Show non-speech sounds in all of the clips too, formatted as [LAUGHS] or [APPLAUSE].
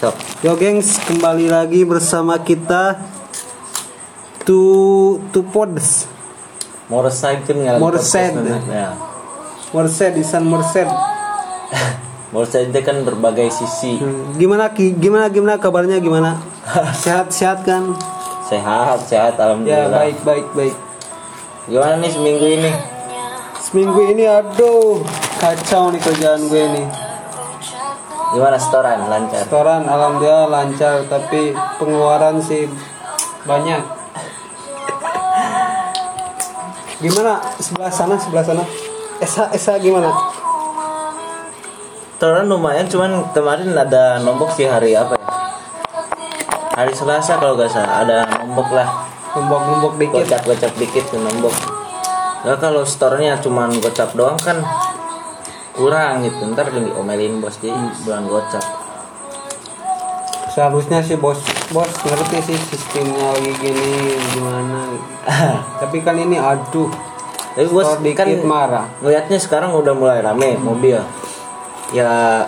Stop. Yo gengs, kembali lagi bersama kita Tu Tu Pods Morside kan nggak. Ya. Merced di San Merced. Morside itu kan berbagai sisi. Hmm, Gimana Ki? Gimana gimana kabarnya gimana? [LAUGHS] Sehat-sehat kan? Sehat, sehat Ya alhamdulillah. baik baik baik. Gimana nih seminggu ini? Seminggu ini aduh kacau nih kerjaan gue nih. Gimana setoran? Lancar. Restoran alhamdulillah lancar tapi pengeluaran sih banyak. Gimana sebelah sana sebelah sana? Esa Esa gimana? Setoran lumayan, cuman kemarin ada nombok sih hari apa ya? Hari Selasa kalau nggak salah ada nombok lah. Nombok-nombok dikit. Gocap-gocap dikit tuh nombok. Nah kalau storenya cuman gocap doang kan kurang gitu. Ntar diomelin bos jadi bulan gocap. Seharusnya sih bos bos ngerti sih sistemnya lagi gini gimana. [LAUGHS] Tapi kan ini aduh. Tapi bos dikit kan marah. ngeliatnya sekarang udah mulai rame mobil. Ya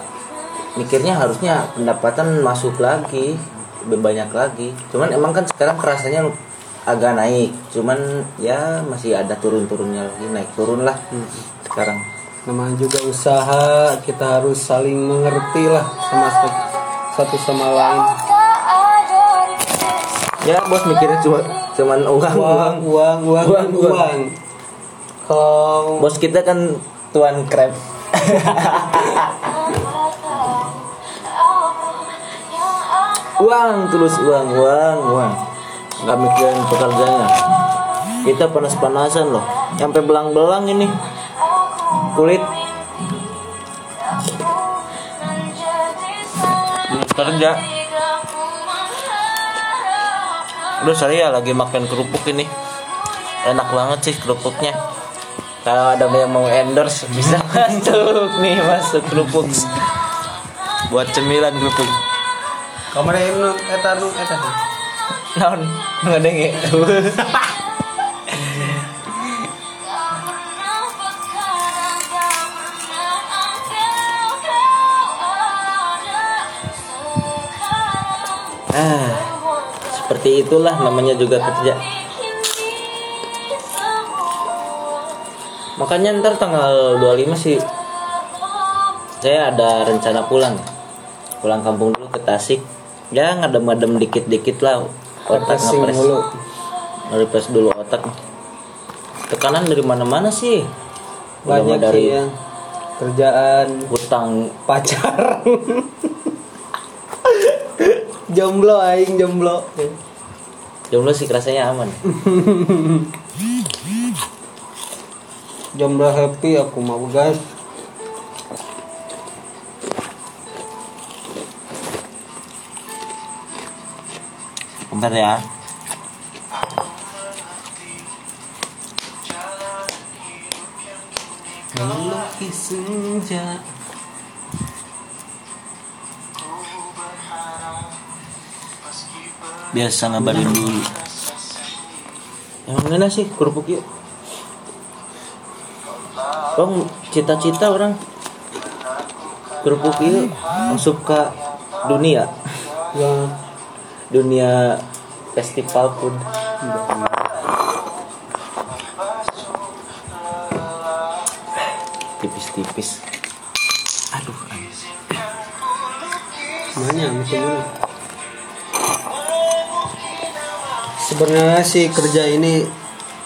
mikirnya harusnya pendapatan masuk lagi lebih banyak lagi. Cuman emang kan sekarang kerasanya agak naik. Cuman ya masih ada turun-turunnya lagi naik turun lah sekarang. Namanya juga usaha kita harus saling mengerti lah sama satu, sama lain. Ya bos mikirnya cuma cuman uang Uang uang uang Uang, uang. uang. Kalau Bos kita kan tuan krep. uang terus uang uang uang nggak mikirin pekerjaannya kita panas-panasan loh sampai belang-belang ini kulit. Belum kerja Udah saya lagi makan kerupuk ini. Enak banget sih kerupuknya. Kalau ada yang mau endorse [LAUGHS] bisa masuk nih masuk kerupuk. Buat cemilan kerupuk. Kamera ini eta nu eta. Non, nggak ada nge. [LAUGHS] seperti itulah namanya juga kerja. Makanya ntar tanggal 25 sih saya ada rencana pulang. Pulang kampung dulu ke Tasik. Ya ngadem-ngadem dikit-dikit lah otak ngepres dulu. Nge-refresh dulu otak. Tekanan dari mana-mana sih. Udah Banyak mah dari sih ya. Kerjaan, utang pacar. [LAUGHS] jomblo aing jomblo. Jomblo sih rasanya aman. [LAUGHS] Jomblo happy aku mau guys. Bentar ya. Melukis senja. Biasa ngabarin dulu. Yang mana sih? Kerupuk yuk? Bang, cita-cita orang kerupuk yuk. Masuk ke dunia. Ya, dunia festival food tipis-tipis. Aduh Mana misalnya? Sebenarnya sih kerja ini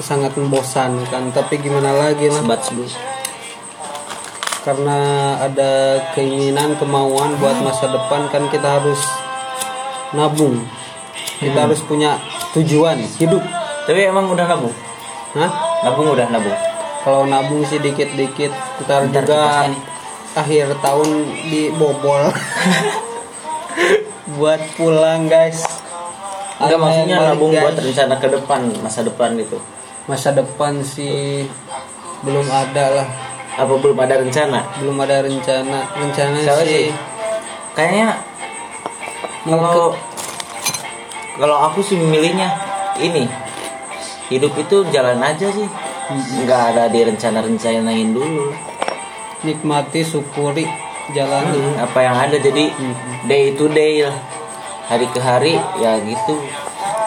sangat membosankan, tapi gimana lagi lah. sebat sebut Karena ada keinginan, kemauan buat masa depan kan kita harus nabung. Kita harus punya tujuan hidup. tapi emang udah nabung Hah? nabung udah nabung Kalau nabung sih dikit-dikit, kita Bentar, juga akhir tahun dibobol. [LAUGHS] buat pulang guys. Enggak Ada maksudnya nabung guys. buat rencana ke depan masa depan gitu. Masa depan sih belum ada lah. Apa belum ada rencana? Belum ada rencana. Rencana sih? sih? kayaknya kalau kalau aku sih memilihnya ini. Hidup itu jalan aja sih. Nggak ada direncana rencanain dulu. Nikmati syukuri jalani Hmm, apa yang ada jadi day to day lah hari ke hari ya gitu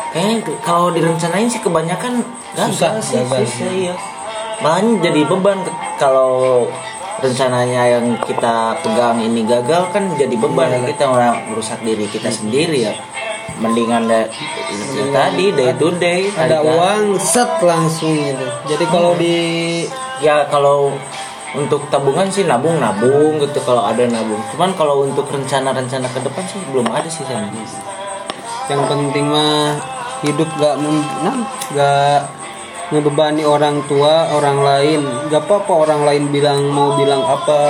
kayaknya kalau direncanain sih kebanyakan Susah, gagal sih gagal. susah, iya. malah jadi beban kalau rencananya yang kita pegang ini gagal kan jadi beban Iya. kita orang merusak diri kita sendiri ya mendingan da, ya tadi day to day ada uang set langsung gitu jadi kalau di ya kalau untuk tabungan sih nabung nabung gitu kalau ada nabung. Cuman kalau untuk rencana-rencana ke depan sih belum ada sih saya yang penting mah hidup gak nah, gak ngebebani orang tua orang lain. Gak apa-apa orang lain bilang mau bilang apa.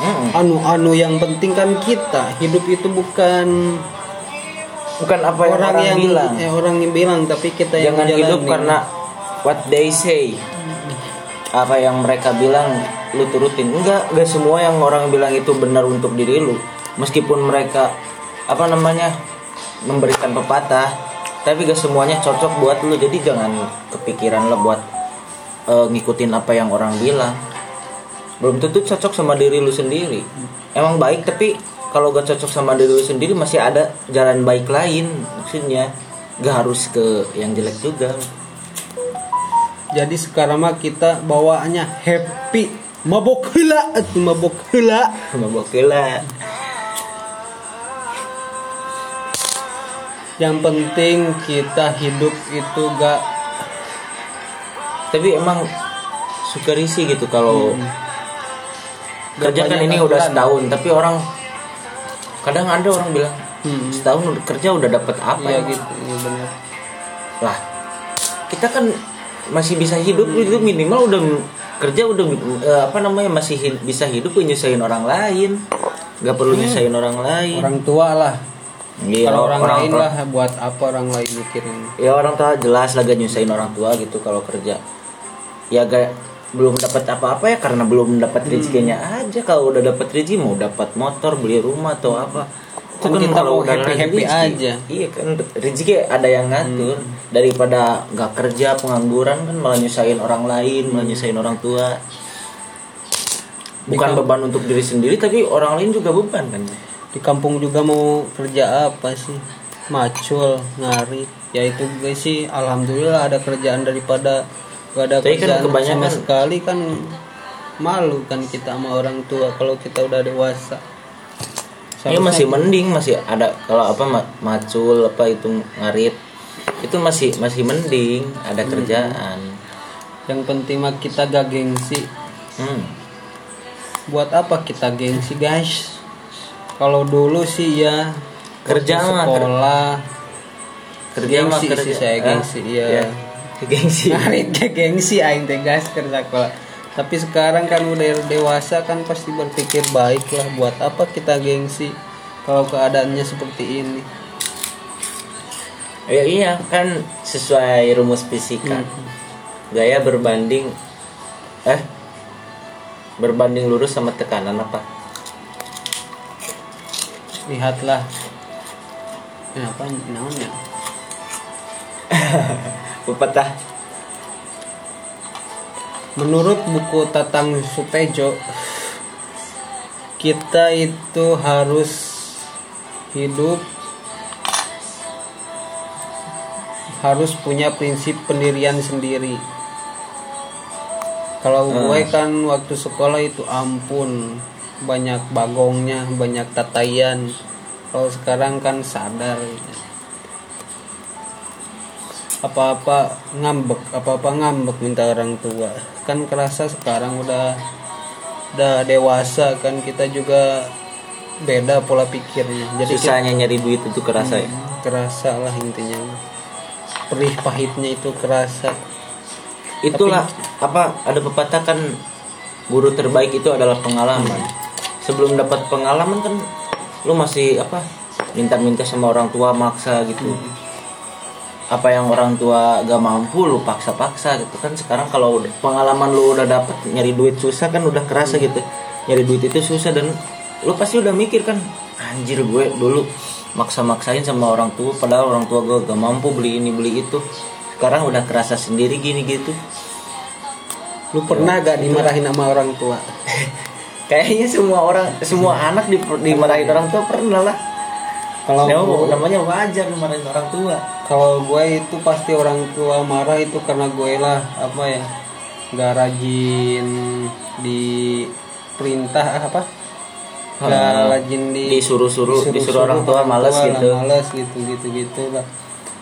Mm-mm. anu-anu yang penting kan kita. Hidup itu bukan bukan apa yang orang, orang, yang bilang. eh, orang yang bilang tapi kita yang jangan hidup menjalani. karena what they say. Apa yang mereka bilang lu turutin. Enggak enggak semua yang orang bilang itu benar untuk diri lu. Meskipun mereka apa namanya memberikan pepatah tapi gak semuanya cocok buat lu. Jadi jangan kepikiran lah buat eh, ngikutin apa yang orang bilang. Belum tentu cocok sama diri lu sendiri. Emang baik tapi kalau gak cocok sama diri lu sendiri masih ada jalan baik lain. Maksudnya gak harus ke yang jelek juga. Jadi sekarang mah kita bawaannya happy mabok heula atuh mabok heula mabok lah yang penting kita hidup itu gak tapi emang suka risih gitu kalau Gak kerja kan ini udah setahun tapi orang kadang ada orang bilang Hmm. setahun kerja udah dapat apa? Iya ya gitu iya benar lah kita kan masih bisa hidup itu minimal udah kerja udah eh, apa namanya masih hid- bisa hidup nyusahin orang lain. Nggak perlu nyusahin orang lain. Orang tua lah. Iya, kalau orang, lain tua- lah buat apa orang lain mikirin? Ya orang tua jelas lah gak nyusahin orang tua gitu kalau kerja. Ya gak belum dapat apa-apa ya karena belum dapat Hmm. rezekinya aja. Kalau udah dapat rezeki mau dapat motor beli rumah atau apa Kan kita mau udah happy-happy rezeki. aja. iya kan rezeki ada yang ngatur. Daripada nggak kerja pengangguran kan malah nyusahin orang lain malah nyusahin orang tua. Bukan beban untuk diri sendiri tapi orang lain juga beban kan. Di kampung juga mau kerja apa sih? Macul ngarit. Ya itu guys sih alhamdulillah ada kerjaan daripada gak ada Tapi kan kerjaan kebanyakan- sama sekali kan malu kan kita sama orang tua kalau kita udah dewasa Ini Seharusnya masih mending masih ada kalau apa ma- macul apa itu ngarit itu masih masih mending ada Hmm. kerjaan. yang penting mah kita gak gengsi Hmm. buat apa kita gengsi guys kalau dulu sih ya Kerja mah, sekolah Kerja mah Gengsi kerja. sih saya, gengsi, iya. [LAUGHS] Gengsi. ngarit ke gengsi aing teh guys kerja sekolah tapi sekarang kan udah dewasa kan pasti berpikir baik lah buat apa kita gengsi kalau keadaannya seperti ini Ya iya kan sesuai rumus fisika. Hmm. Gaya berbanding eh berbanding lurus sama tekanan apa? lihatlah eh, apa namanya [LAUGHS] Pepatah. Menurut buku Tatang Sutejo kita itu harus hidup harus punya prinsip pendirian sendiri. Kalau Hmm. gue kan waktu sekolah itu ampun banyak bagongnya banyak tatayan. Kalau sekarang kan sadar apa-apa ngambek apa-apa ngambek minta orang tua kan kerasa sekarang udah udah dewasa kan kita juga beda pola pikirnya jadi kita- Susahnya nyari duit itu kerasa ya. kerasa lah intinya perih pahitnya itu kerasa Itulah apa ada pepatah kan guru terbaik itu adalah pengalaman. Sebelum dapat pengalaman kan lu masih apa minta-minta sama orang tua maksa gitu. Apa yang orang tua gak mampu lu paksa-paksa gitu. Kan sekarang kalau pengalaman lu udah dapet nyari duit susah kan udah kerasa gitu. Nyari duit itu susah dan lu pasti udah mikir kan anjir gue dulu maksa-maksain sama orang tua padahal orang tua gue gak mampu beli ini beli itu. Sekarang udah kerasa sendiri gini gitu. Lu pernah gak dimarahin sama orang tua? [LAUGHS] Kayaknya semua orang semua [LAUGHS] anak di, dimarahin orang tua pernah lah kalau Ya, gua- namanya wajar dimarahin orang tua. Kalau gue itu pasti orang tua marah itu karena gue lah apa ya nggak rajin di perintah apa? Nggak Ah, rajin di disuruh-suruh, disuruh orang tua males lah, gitu. males gitu gitu gitu lah.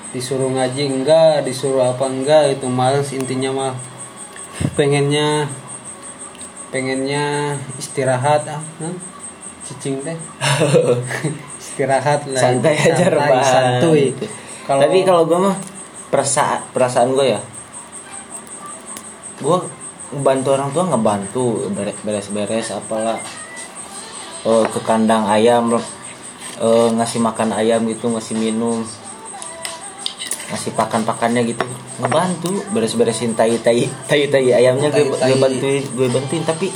Disuruh ngaji enggak disuruh apa enggak itu males intinya mah. Pengennya pengennya istirahat ah nah, cicing teh [LAUGHS] istirahat lah santai aja rebahan santuy. Kalau tapi kalau gue mah perasaan perasaan gue ya gue bantu orang tua ngebantu beres- beres-beres apalah. Eh, ke kandang ayam eh, ngasih makan ayam gitu ngasih minum ngasih pakan pakannya gitu ngebantu. Beres-beresin tai tai tai tai ayamnya gue gue bantuin gue bantuin. Tapi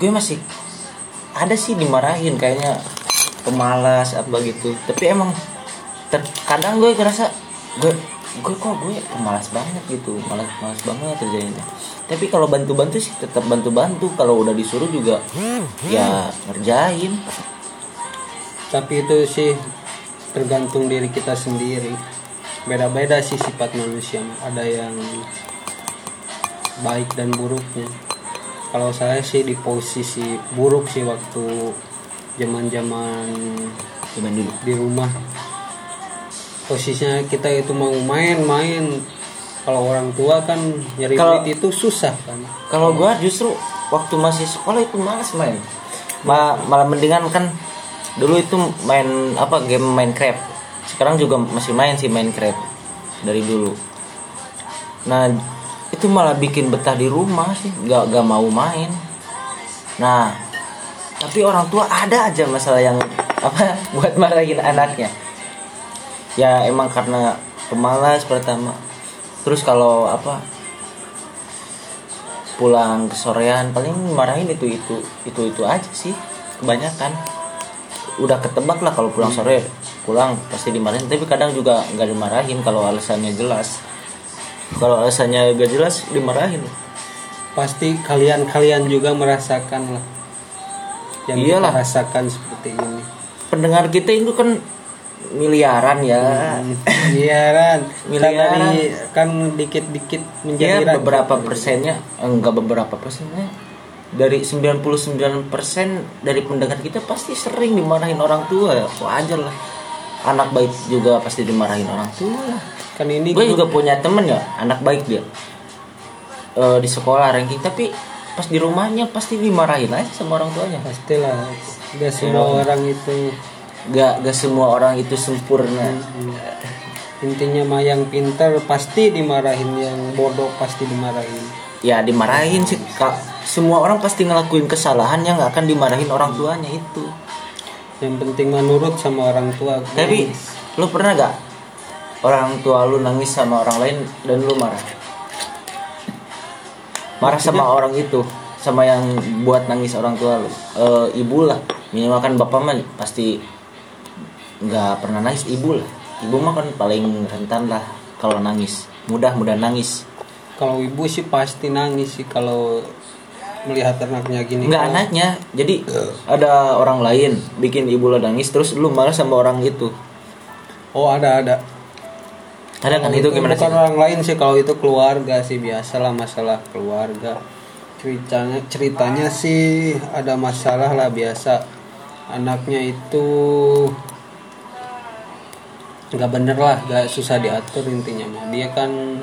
gue masih ada sih dimarahin kayaknya pemalas apa gitu. Tapi emang terkadang gue ngerasa gue gue kok gue pemalas banget gitu malas malas banget kerjanya tapi kalau bantu bantu sih tetap bantu bantu kalau udah disuruh juga ya ngerjain. Tapi itu sih tergantung diri kita sendiri. Beda-beda sih sifat manusia. Ada yang baik dan buruknya. Kalau saya sih di posisi buruk sih waktu zaman-zaman cuman dulu. di rumah posisinya kita itu mau main-main. Kalau orang tua kan nyari Kalau- duit itu susah kan. Kalau gue justru waktu masih sekolah itu malas main. Ma- malah mendingan kan dulu itu main apa game Minecraft sekarang juga masih main sih Minecraft dari dulu. Nah itu malah bikin betah di rumah sih. Gak gak mau main. Nah tapi orang tua ada aja masalah yang apa [LAUGHS] buat marahin anaknya. Ya emang karena pemalas pertama. Terus kalau apa pulang ke sorean paling marahin itu itu itu itu aja sih kebanyakan. Udah ketebak lah kalau pulang sore pulang pasti dimarahin. Tapi kadang juga nggak dimarahin kalau alasannya jelas. Kalau alasannya gak jelas dimarahin. Pasti kalian-kalian juga merasakan lah yang Iyalah. kita rasakan seperti ini. Pendengar kita itu kan miliaran ya. Miliaran. [LAUGHS] Miliaran. Kan dari kan dikit-dikit menjadi ya rakyat. beberapa persennya enggak beberapa persennya. Dari 99% dari pendengar kita pasti sering dimarahin orang tua. Ya wajar lah. Anak baik juga pasti dimarahin orang tua kan ini gue juga punya temen ya anak baik dia. Eh, di sekolah ranking tapi pas di rumahnya pasti dimarahin aja sama orang tuanya. Pastilah gak semua orang itu. Gak gak semua orang itu sempurna. Intinya mah yang pintar pasti dimarahin yang bodoh pasti dimarahin. Ya dimarahin sih Kak. semua orang pasti ngelakuin kesalahan yang gak akan dimarahin orang tuanya itu. Yang penting menurut sama orang tua tapi lu pernah gak orang tua lu nangis sama orang lain dan lu marah marah sama orang itu sama yang buat nangis orang tua lu. Eh, ibu lah. Minimal kan bapak mah pasti nggak pernah nangis ibu lah. Ibu mah kan paling rentan lah kalau nangis. Mudah mudah nangis. Kalau ibu sih pasti nangis sih kalau melihat anaknya gini. Nggak Kalau- anaknya jadi ada orang lain bikin ibu lo nangis terus lu marah sama orang itu. Oh ada ada ada kan? Itu gimana sih? bukan orang lain sih kalau itu keluarga sih biasalah masalah keluarga. Ceritanya ceritanya sih ada masalah lah biasa. Anaknya itu nggak bener lah nggak susah diatur intinya mah. Dia kan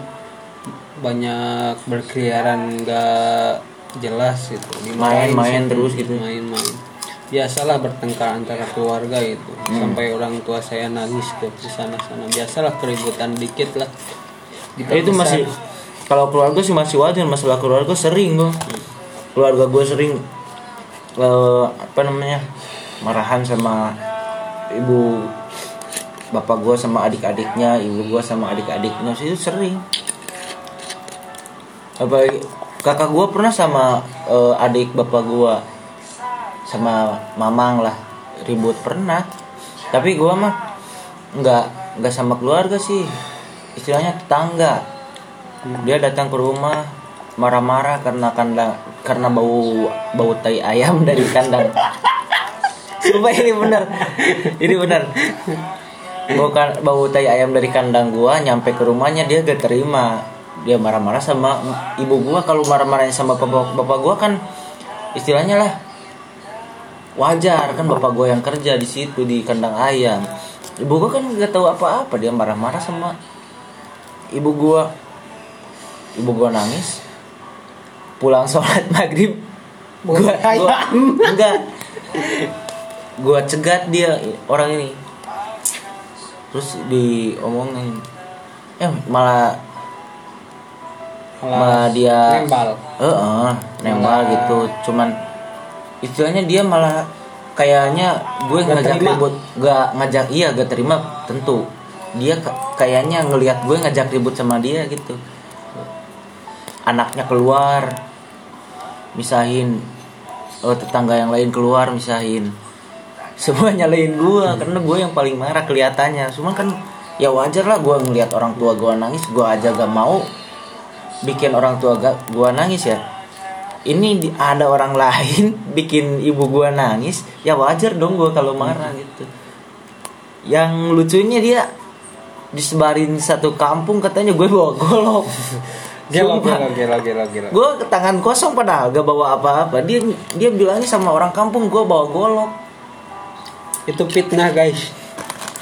banyak berkeliaran nggak jelas gitu. Main-main terus gitu. main-main biasalah bertengkar antara keluarga itu. Hmm. sampai orang tua saya nangis ke sana sana biasalah keributan dikit lah. Itu masih kalau keluarga sih masih wajar. Masalah keluarga sering gue keluarga gue sering eh, apa namanya marahan sama ibu bapak gue sama adik-adiknya ibu gue sama adik-adiknya. Sih itu sering. Apa kakak gue pernah sama eh, adik bapak gue sama mamang lah. Ribut pernah. Tapi gue mah nggak nggak sama keluarga sih. Istilahnya tetangga. Dia datang ke rumah marah-marah karena kandang karena bau bau tai ayam [LAUGHS] dari kandang. Sumpah ini benar. Ini benar. Bau kan bau tai ayam dari kandang gua nyampe ke rumahnya dia gak terima. Dia marah-marah sama ibu gua. Kalau marah-marahnya sama bapak bapak gua kan istilahnya lah wajar kan bapak gua yang kerja di situ di kandang ayam. Ibu gua kan nggak tahu apa-apa dia marah-marah sama ibu gua. Ibu gua nangis. Pulang sholat [LAUGHS] maghrib gua enggak. Gua cegat dia orang ini. Terus diomongin. Eh malah malah dia nembal. Heeh, nembal. gitu. Cuman istilahnya dia malah kayaknya gue Gak ngajak terima. ribut, gak ngajak iya gak terima tentu. Dia ka- kayaknya ngelihat gue ngajak ribut sama dia gitu. Anaknya keluar, misahin oh, tetangga yang lain keluar misahin. [LAUGHS] Semua nyalain gue karena gue yang paling marah kelihatannya. Cuma kan ya wajar lah gue ngelihat orang tua gue nangis, gue aja gak mau bikin orang tua gak gua nangis ya ini di- ada orang lain [LAUGHS] bikin ibu gua nangis ya wajar dong gua kalau marah gitu. Yang lucunya dia disebarin satu kampung katanya gue bawa golok. Gelo gelo gelo gelo gelo gue tangan kosong padahal gak bawa apa-apa. Dia dia bilangnya sama orang kampung gue bawa golok. Itu fitnah guys.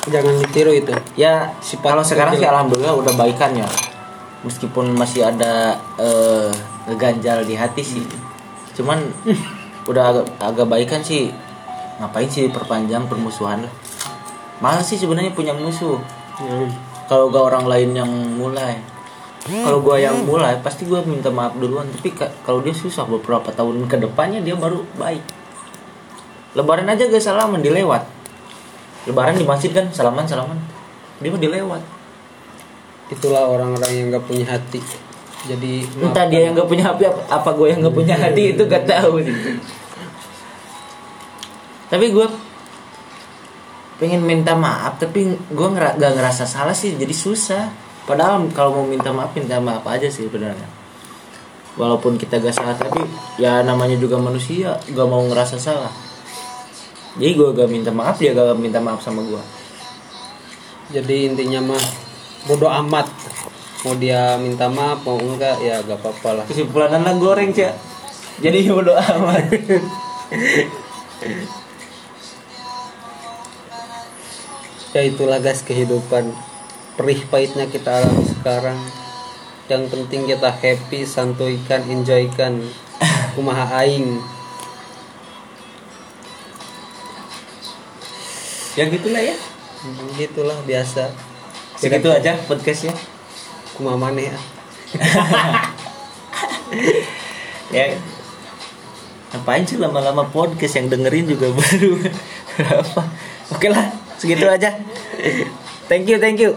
Jangan ditiru itu. Ya Sifat kalau sekarang sih alhamdulillah udah baikan ya. Meskipun masih ada eh, ngeganjal di hati sih. Cuman udah agak, agak baikan sih. Ngapain sih perpanjang permusuhan lah. Malah sih sebenarnya punya musuh. Hmm. kalau gak orang lain yang mulai. Kalau gua yang mulai pasti gua minta maaf duluan. Tapi ka- kalau dia susah beberapa tahun ke depannya dia baru baik. Lebaran aja gak salaman dilewat. Lebaran di masjid kan salaman salaman. Dia mah dilewat. Itulah orang-orang yang gak punya hati jadi entah dia yang gak punya hati apa, apa gue yang gak punya hati [LAUGHS] itu gak tahu. Sih. tapi gue pengen minta maaf tapi gue ngera gak ngerasa salah sih jadi susah. Padahal kalau mau minta maaf minta maaf aja sih sebenarnya. Walaupun kita gak salah tapi ya namanya juga manusia gak mau ngerasa salah. Jadi gue gak minta maaf dia gak minta maaf sama gue jadi intinya mah bodoh amat mau dia minta maaf mau enggak ya gak apa-apa lah. Kesimpulan anak goreng cak. Jadi [LAUGHS] bodo amat. Ya itulah guys kehidupan perih pahitnya kita alami sekarang. Yang penting kita happy santuikan enjoykan kumaha aing. Ya gitulah ya. Hmm, gitulah biasa. Segitu aja podcastnya kumaha maneh [LAUGHS] ah. ya. Ngapain sih lama-lama podcast yang dengerin juga baru? [LAUGHS] Berapa oke lah segitu aja. Thank you thank you